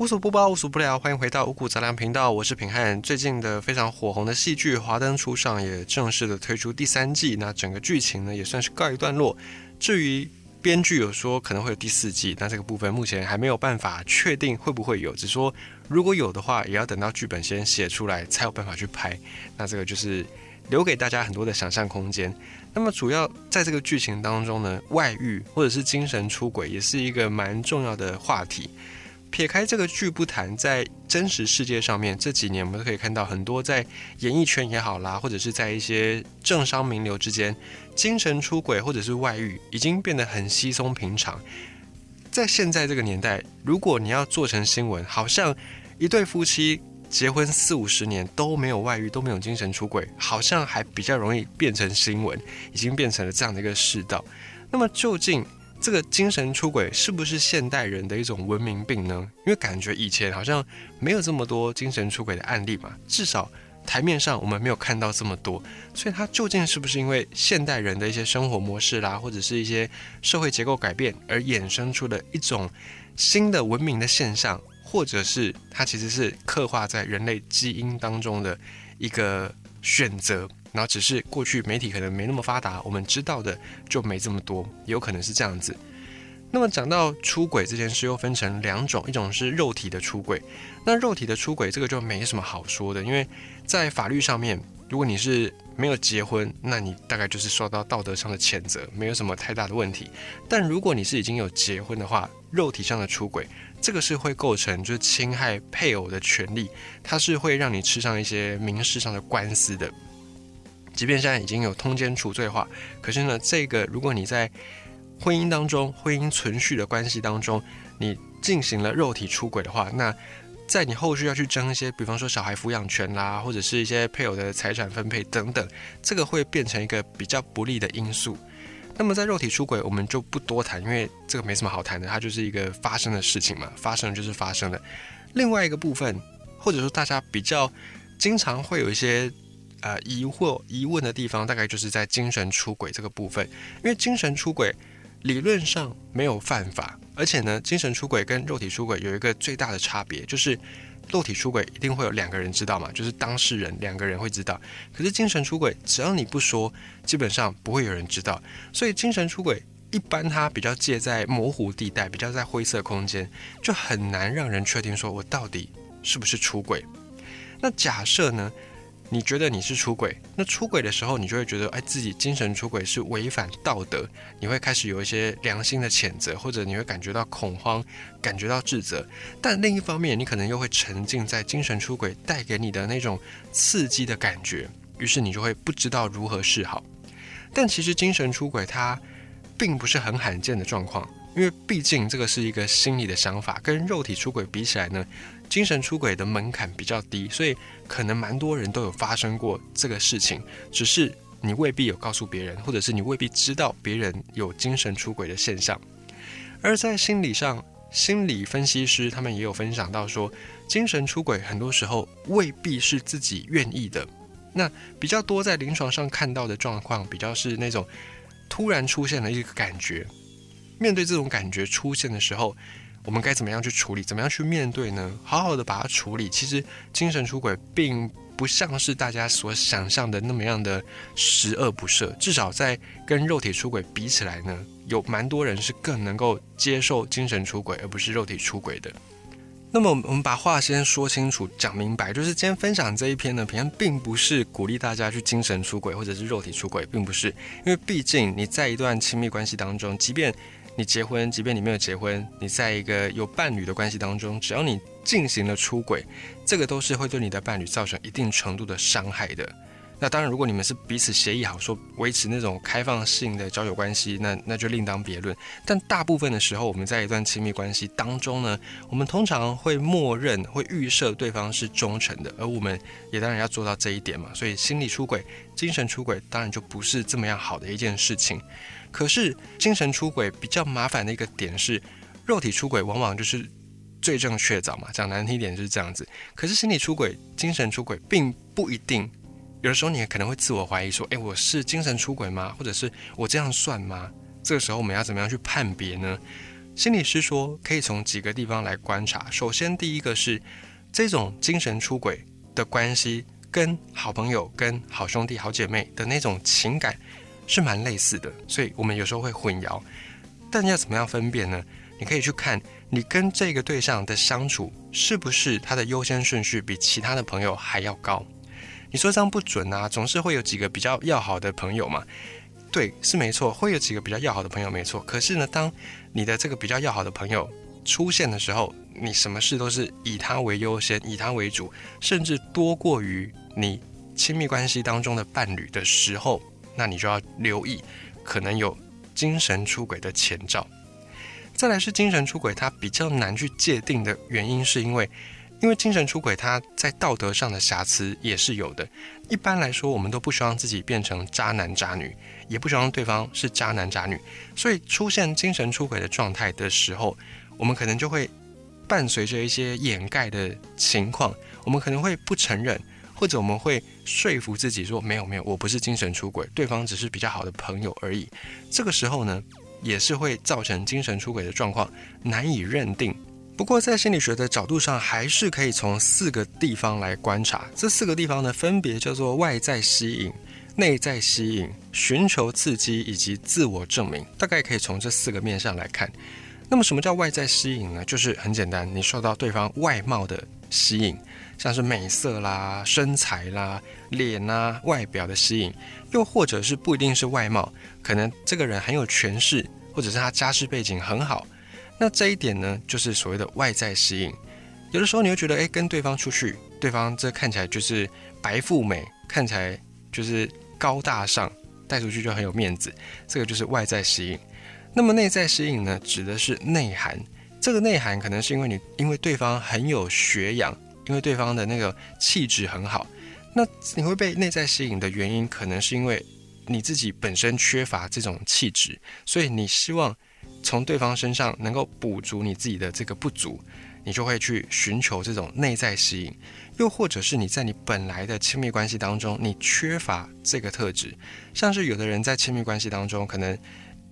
无所不包，无所不聊，欢迎回到五谷杂粮频道，我是平汉。最近的非常火红的戏剧《华灯初上》也正式的推出第三季，那整个剧情呢也算是告一段落。至于编剧有说可能会有第四季，那这个部分目前还没有办法确定会不会有，只说如果有的话，也要等到剧本先写出来才有办法去拍。那这个就是留给大家很多的想象空间。那么主要在这个剧情当中呢，外遇或者是精神出轨也是一个蛮重要的话题。撇开这个剧不谈，在真实世界上面，这几年我们都可以看到很多在演艺圈也好啦，或者是在一些政商名流之间，精神出轨或者是外遇，已经变得很稀松平常。在现在这个年代，如果你要做成新闻，好像一对夫妻结婚四五十年都没有外遇，都没有精神出轨，好像还比较容易变成新闻，已经变成了这样的一个世道。那么究竟？这个精神出轨是不是现代人的一种文明病呢？因为感觉以前好像没有这么多精神出轨的案例嘛，至少台面上我们没有看到这么多。所以它究竟是不是因为现代人的一些生活模式啦，或者是一些社会结构改变而衍生出的一种新的文明的现象，或者是它其实是刻画在人类基因当中的一个选择？然后只是过去媒体可能没那么发达，我们知道的就没这么多，也有可能是这样子。那么讲到出轨这件事，又分成两种，一种是肉体的出轨。那肉体的出轨这个就没什么好说的，因为在法律上面，如果你是没有结婚，那你大概就是受到道德上的谴责，没有什么太大的问题。但如果你是已经有结婚的话，肉体上的出轨，这个是会构成就是侵害配偶的权利，它是会让你吃上一些民事上的官司的。即便现在已经有通奸除罪化，可是呢，这个如果你在婚姻当中、婚姻存续的关系当中，你进行了肉体出轨的话，那在你后续要去争一些，比方说小孩抚养权啦，或者是一些配偶的财产分配等等，这个会变成一个比较不利的因素。那么在肉体出轨，我们就不多谈，因为这个没什么好谈的，它就是一个发生的事情嘛，发生就是发生的。另外一个部分，或者说大家比较经常会有一些。呃，疑惑疑问的地方大概就是在精神出轨这个部分，因为精神出轨理论上没有犯法，而且呢，精神出轨跟肉体出轨有一个最大的差别，就是肉体出轨一定会有两个人知道嘛，就是当事人两个人会知道，可是精神出轨只要你不说，基本上不会有人知道，所以精神出轨一般它比较介在模糊地带，比较在灰色空间，就很难让人确定说我到底是不是出轨。那假设呢？你觉得你是出轨，那出轨的时候，你就会觉得，哎，自己精神出轨是违反道德，你会开始有一些良心的谴责，或者你会感觉到恐慌，感觉到自责。但另一方面，你可能又会沉浸在精神出轨带给你的那种刺激的感觉，于是你就会不知道如何是好。但其实精神出轨它并不是很罕见的状况，因为毕竟这个是一个心理的想法，跟肉体出轨比起来呢。精神出轨的门槛比较低，所以可能蛮多人都有发生过这个事情，只是你未必有告诉别人，或者是你未必知道别人有精神出轨的现象。而在心理上，心理分析师他们也有分享到说，精神出轨很多时候未必是自己愿意的。那比较多在临床上看到的状况，比较是那种突然出现了一个感觉，面对这种感觉出现的时候。我们该怎么样去处理？怎么样去面对呢？好好的把它处理。其实精神出轨并不像是大家所想象的那么样的十恶不赦。至少在跟肉体出轨比起来呢，有蛮多人是更能够接受精神出轨，而不是肉体出轨的。那么我们把话先说清楚、讲明白，就是今天分享这一篇呢，平安并不是鼓励大家去精神出轨或者是肉体出轨，并不是。因为毕竟你在一段亲密关系当中，即便你结婚，即便你没有结婚，你在一个有伴侣的关系当中，只要你进行了出轨，这个都是会对你的伴侣造成一定程度的伤害的。那当然，如果你们是彼此协议好，说维持那种开放性的交友关系，那那就另当别论。但大部分的时候，我们在一段亲密关系当中呢，我们通常会默认、会预设对方是忠诚的，而我们也当然要做到这一点嘛。所以，心理出轨、精神出轨，当然就不是这么样好的一件事情。可是精神出轨比较麻烦的一个点是，肉体出轨往往就是罪证确凿嘛，讲难听一点就是这样子。可是心理出轨、精神出轨并不一定，有的时候你也可能会自我怀疑说，诶，我是精神出轨吗？或者是我这样算吗？这个时候我们要怎么样去判别呢？心理师说，可以从几个地方来观察。首先，第一个是这种精神出轨的关系，跟好朋友、跟好兄弟、好姐妹的那种情感是蛮类似的，所以我们有时候会混淆。但要怎么样分辨呢？你可以去看你跟这个对象的相处，是不是他的优先顺序比其他的朋友还要高？你说这样不准啊，总是会有几个比较要好的朋友嘛。对，是没错，会有几个比较要好的朋友，没错。可是呢，当你的这个比较要好的朋友出现的时候，你什么事都是以他为优先，以他为主，甚至多过于你亲密关系当中的伴侣的时候，那你就要留意，可能有精神出轨的前兆。再来是精神出轨，它比较难去界定的原因，是因为。因为精神出轨，它在道德上的瑕疵也是有的。一般来说，我们都不希望自己变成渣男渣女，也不希望对方是渣男渣女。所以，出现精神出轨的状态的时候，我们可能就会伴随着一些掩盖的情况。我们可能会不承认，或者我们会说服自己说：“没有，没有，我不是精神出轨，对方只是比较好的朋友而已。”这个时候呢，也是会造成精神出轨的状况难以认定。不过，在心理学的角度上，还是可以从四个地方来观察。这四个地方呢，分别叫做外在吸引、内在吸引、寻求刺激以及自我证明。大概可以从这四个面上来看。那么，什么叫外在吸引呢？就是很简单，你受到对方外貌的吸引，像是美色啦、身材啦、脸啊、外表的吸引，又或者是不一定是外貌，可能这个人很有权势，或者是他家世背景很好。那这一点呢，就是所谓的外在吸引。有的时候你会觉得，哎，跟对方出去，对方这看起来就是白富美，看起来就是高大上，带出去就很有面子，这个就是外在吸引。那么内在吸引呢，指的是内涵。这个内涵可能是因为你，因为对方很有学养，因为对方的那个气质很好。那你会被内在吸引的原因，可能是因为你自己本身缺乏这种气质，所以你希望。从对方身上能够补足你自己的这个不足，你就会去寻求这种内在吸引；又或者是你在你本来的亲密关系当中，你缺乏这个特质。像是有的人在亲密关系当中，可能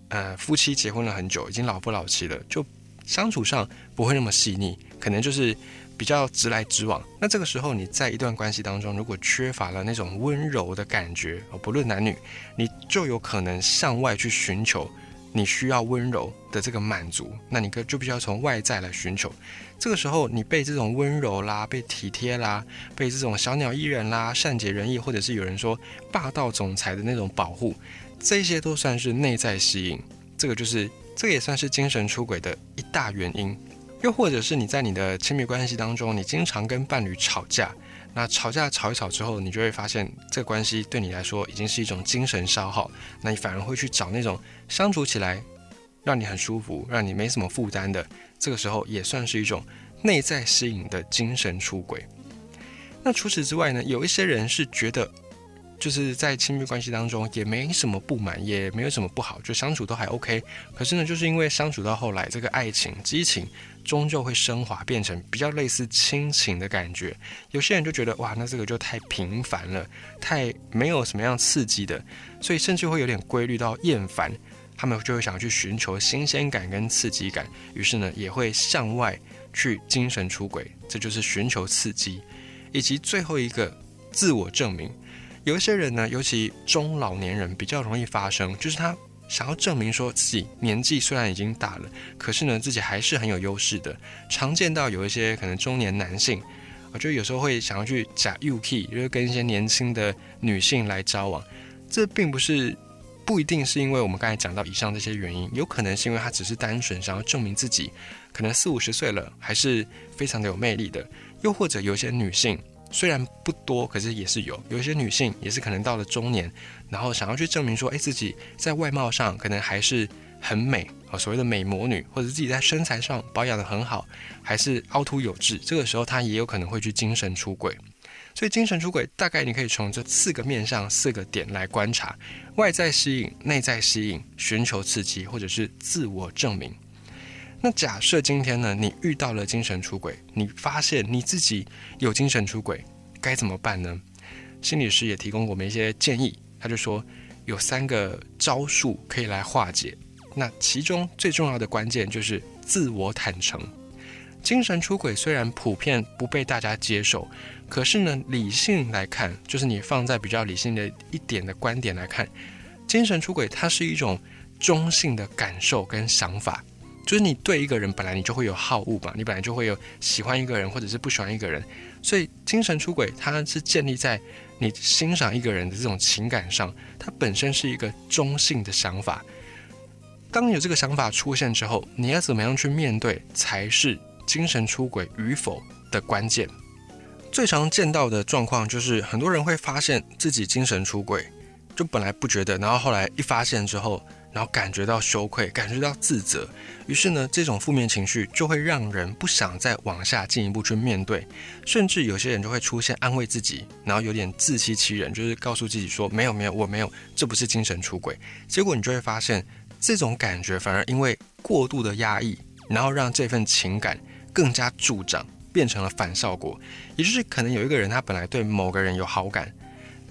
呃夫妻结婚了很久，已经老夫老妻了，就相处上不会那么细腻，可能就是比较直来直往。那这个时候你在一段关系当中，如果缺乏了那种温柔的感觉，不论男女，你就有可能向外去寻求。你需要温柔的这个满足，那你可就必须要从外在来寻求。这个时候，你被这种温柔啦、被体贴啦、被这种小鸟依人啦、善解人意，或者是有人说霸道总裁的那种保护，这些都算是内在吸引。这个就是，这个也算是精神出轨的一大原因。又或者是你在你的亲密关系当中，你经常跟伴侣吵架。那吵架吵一吵之后，你就会发现这个关系对你来说已经是一种精神消耗。那你反而会去找那种相处起来让你很舒服、让你没什么负担的。这个时候也算是一种内在吸引的精神出轨。那除此之外呢？有一些人是觉得。就是在亲密关系当中也没什么不满，也没有什么不好，就相处都还 OK。可是呢，就是因为相处到后来，这个爱情激情终究会升华，变成比较类似亲情的感觉。有些人就觉得哇，那这个就太平凡了，太没有什么样刺激的，所以甚至会有点规律到厌烦。他们就会想要去寻求新鲜感跟刺激感，于是呢，也会向外去精神出轨，这就是寻求刺激，以及最后一个自我证明。有一些人呢，尤其中老年人比较容易发生，就是他想要证明说自己年纪虽然已经大了，可是呢自己还是很有优势的。常见到有一些可能中年男性，我觉得有时候会想要去假 UK，就是跟一些年轻的女性来交往。这并不是不一定是因为我们刚才讲到以上这些原因，有可能是因为他只是单纯想要证明自己，可能四五十岁了还是非常的有魅力的。又或者有些女性。虽然不多，可是也是有。有一些女性也是可能到了中年，然后想要去证明说，哎，自己在外貌上可能还是很美啊，所谓的美魔女，或者自己在身材上保养的很好，还是凹凸有致。这个时候，她也有可能会去精神出轨。所以，精神出轨大概你可以从这四个面上、四个点来观察：外在吸引、内在吸引、寻求刺激，或者是自我证明。那假设今天呢，你遇到了精神出轨，你发现你自己有精神出轨，该怎么办呢？心理师也提供我们一些建议，他就说有三个招数可以来化解。那其中最重要的关键就是自我坦诚。精神出轨虽然普遍不被大家接受，可是呢，理性来看，就是你放在比较理性的一点的观点来看，精神出轨它是一种中性的感受跟想法。就是你对一个人本来你就会有好恶嘛，你本来就会有喜欢一个人或者是不喜欢一个人，所以精神出轨它是建立在你欣赏一个人的这种情感上，它本身是一个中性的想法。当有这个想法出现之后，你要怎么样去面对才是精神出轨与否的关键。最常见到的状况就是很多人会发现自己精神出轨，就本来不觉得，然后后来一发现之后。然后感觉到羞愧，感觉到自责，于是呢，这种负面情绪就会让人不想再往下进一步去面对，甚至有些人就会出现安慰自己，然后有点自欺欺人，就是告诉自己说没有没有我没有，这不是精神出轨。结果你就会发现，这种感觉反而因为过度的压抑，然后让这份情感更加助长，变成了反效果。也就是可能有一个人他本来对某个人有好感，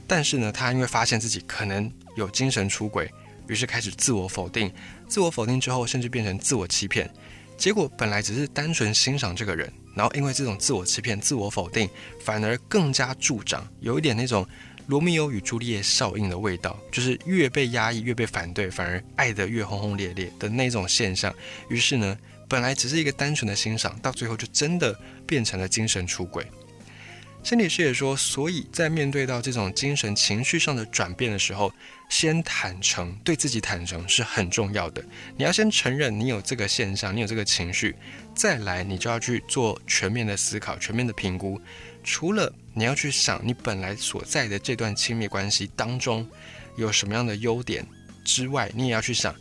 但是呢，他因为发现自己可能有精神出轨。于是开始自我否定，自我否定之后，甚至变成自我欺骗。结果本来只是单纯欣赏这个人，然后因为这种自我欺骗、自我否定，反而更加助长，有一点那种罗密欧与朱丽叶效应的味道，就是越被压抑、越被反对，反而爱得越轰轰烈烈的那种现象。于是呢，本来只是一个单纯的欣赏，到最后就真的变成了精神出轨。心理师也说，所以在面对到这种精神情绪上的转变的时候，先坦诚，对自己坦诚是很重要的。你要先承认你有这个现象，你有这个情绪，再来你就要去做全面的思考、全面的评估。除了你要去想你本来所在的这段亲密关系当中有什么样的优点之外，你也要去想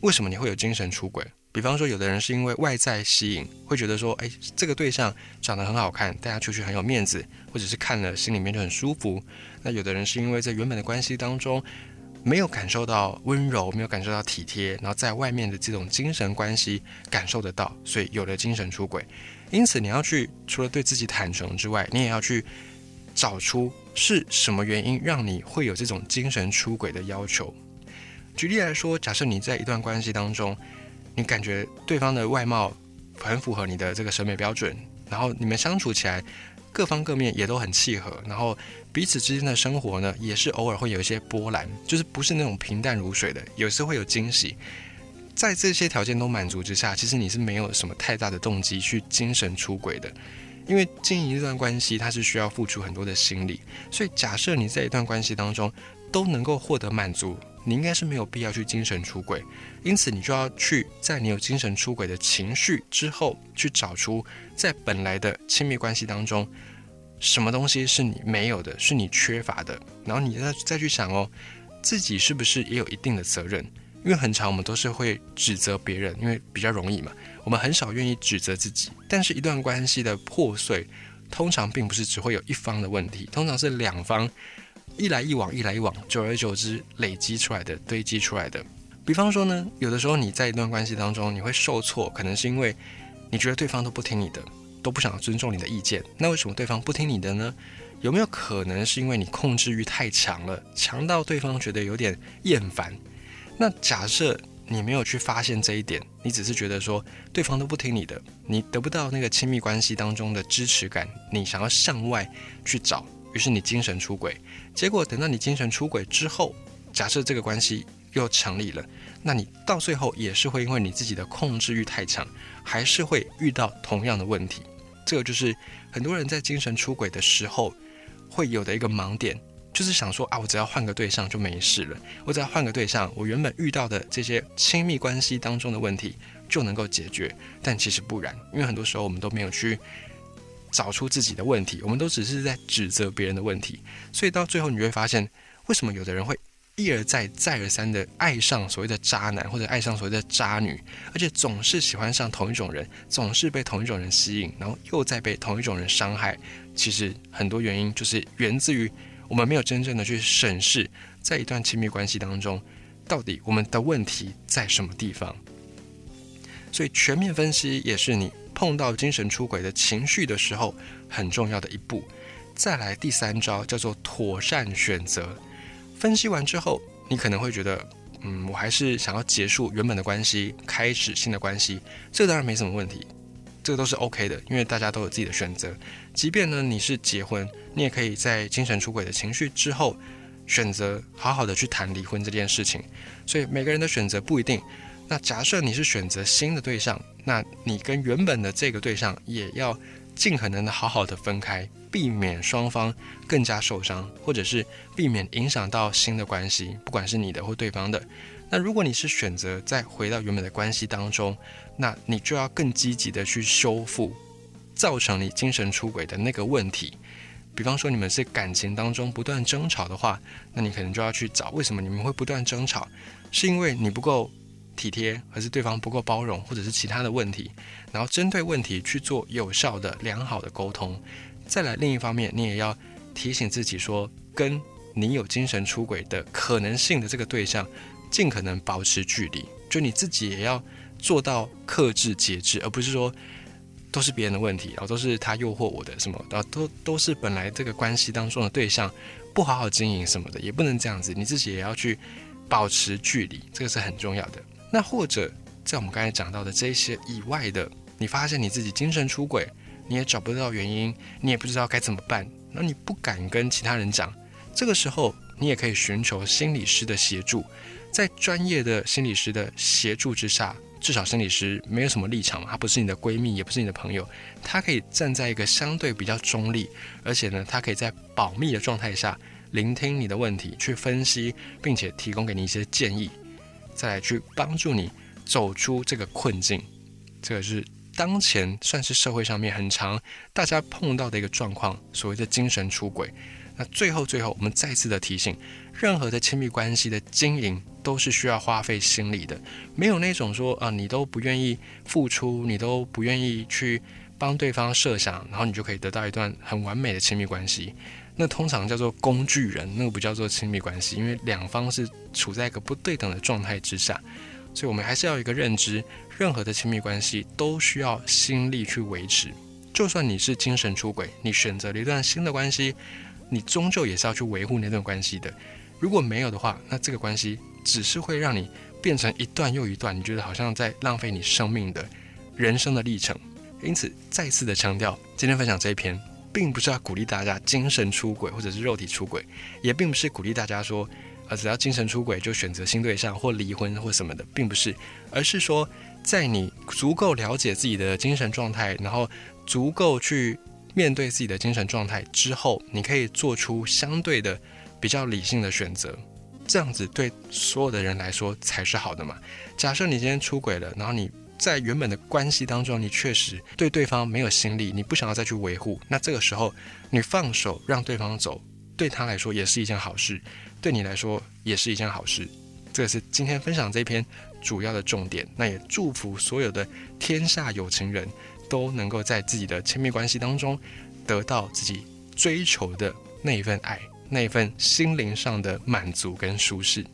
为什么你会有精神出轨。比方说，有的人是因为外在吸引，会觉得说，哎，这个对象长得很好看，带他出去很有面子，或者是看了心里面就很舒服。那有的人是因为在原本的关系当中没有感受到温柔，没有感受到体贴，然后在外面的这种精神关系感受得到，所以有了精神出轨。因此，你要去除了对自己坦诚之外，你也要去找出是什么原因让你会有这种精神出轨的要求。举例来说，假设你在一段关系当中。你感觉对方的外貌很符合你的这个审美标准，然后你们相处起来各方各面也都很契合，然后彼此之间的生活呢，也是偶尔会有一些波澜，就是不是那种平淡如水的，有时会有惊喜。在这些条件都满足之下，其实你是没有什么太大的动机去精神出轨的，因为经营一段关系，它是需要付出很多的心力，所以假设你在一段关系当中都能够获得满足。你应该是没有必要去精神出轨，因此你就要去在你有精神出轨的情绪之后，去找出在本来的亲密关系当中，什么东西是你没有的，是你缺乏的，然后你再再去想哦，自己是不是也有一定的责任？因为很长我们都是会指责别人，因为比较容易嘛，我们很少愿意指责自己。但是一段关系的破碎，通常并不是只会有一方的问题，通常是两方。一来一往，一来一往，久而久之累积出来的、堆积出来的。比方说呢，有的时候你在一段关系当中，你会受挫，可能是因为你觉得对方都不听你的，都不想尊重你的意见。那为什么对方不听你的呢？有没有可能是因为你控制欲太强了，强到对方觉得有点厌烦？那假设你没有去发现这一点，你只是觉得说对方都不听你的，你得不到那个亲密关系当中的支持感，你想要向外去找。于是你精神出轨，结果等到你精神出轨之后，假设这个关系又成立了，那你到最后也是会因为你自己的控制欲太强，还是会遇到同样的问题。这个就是很多人在精神出轨的时候会有的一个盲点，就是想说啊，我只要换个对象就没事了，我只要换个对象，我原本遇到的这些亲密关系当中的问题就能够解决。但其实不然，因为很多时候我们都没有去。找出自己的问题，我们都只是在指责别人的问题，所以到最后你会发现，为什么有的人会一而再、再而三的爱上所谓的渣男，或者爱上所谓的渣女，而且总是喜欢上同一种人，总是被同一种人吸引，然后又在被同一种人伤害。其实很多原因就是源自于我们没有真正的去审视，在一段亲密关系当中，到底我们的问题在什么地方。所以全面分析也是你。碰到精神出轨的情绪的时候，很重要的一步。再来第三招叫做妥善选择。分析完之后，你可能会觉得，嗯，我还是想要结束原本的关系，开始新的关系，这当然没什么问题，这个都是 OK 的，因为大家都有自己的选择。即便呢你是结婚，你也可以在精神出轨的情绪之后，选择好好的去谈离婚这件事情。所以每个人的选择不一定。那假设你是选择新的对象，那你跟原本的这个对象也要尽可能的好好的分开，避免双方更加受伤，或者是避免影响到新的关系，不管是你的或对方的。那如果你是选择再回到原本的关系当中，那你就要更积极的去修复造成你精神出轨的那个问题。比方说你们是感情当中不断争吵的话，那你可能就要去找为什么你们会不断争吵，是因为你不够。体贴，还是对方不够包容，或者是其他的问题，然后针对问题去做有效的、良好的沟通。再来，另一方面，你也要提醒自己说，跟你有精神出轨的可能性的这个对象，尽可能保持距离。就你自己也要做到克制、节制，而不是说都是别人的问题，然后都是他诱惑我的什么，然后都都是本来这个关系当中的对象不好好经营什么的，也不能这样子。你自己也要去保持距离，这个是很重要的。那或者在我们刚才讲到的这些以外的，你发现你自己精神出轨，你也找不到原因，你也不知道该怎么办，那你不敢跟其他人讲，这个时候你也可以寻求心理师的协助，在专业的心理师的协助之下，至少心理师没有什么立场嘛，他不是你的闺蜜，也不是你的朋友，他可以站在一个相对比较中立，而且呢，他可以在保密的状态下聆听你的问题，去分析，并且提供给你一些建议。再来去帮助你走出这个困境，这个是当前算是社会上面很常大家碰到的一个状况，所谓的精神出轨。那最后最后，我们再次的提醒，任何的亲密关系的经营都是需要花费心力的，没有那种说啊，你都不愿意付出，你都不愿意去帮对方设想，然后你就可以得到一段很完美的亲密关系。那通常叫做工具人，那个不叫做亲密关系，因为两方是处在一个不对等的状态之下，所以我们还是要有一个认知，任何的亲密关系都需要心力去维持。就算你是精神出轨，你选择了一段新的关系，你终究也是要去维护那段关系的。如果没有的话，那这个关系只是会让你变成一段又一段，你觉得好像在浪费你生命的人生的历程。因此，再次的强调，今天分享这一篇。并不是要鼓励大家精神出轨或者是肉体出轨，也并不是鼓励大家说，呃，只要精神出轨就选择新对象或离婚或什么的，并不是，而是说，在你足够了解自己的精神状态，然后足够去面对自己的精神状态之后，你可以做出相对的比较理性的选择，这样子对所有的人来说才是好的嘛。假设你今天出轨了，然后你。在原本的关系当中，你确实对对方没有心力，你不想要再去维护，那这个时候你放手让对方走，对他来说也是一件好事，对你来说也是一件好事。这是今天分享这篇主要的重点。那也祝福所有的天下有情人都能够在自己的亲密关系当中得到自己追求的那一份爱，那一份心灵上的满足跟舒适。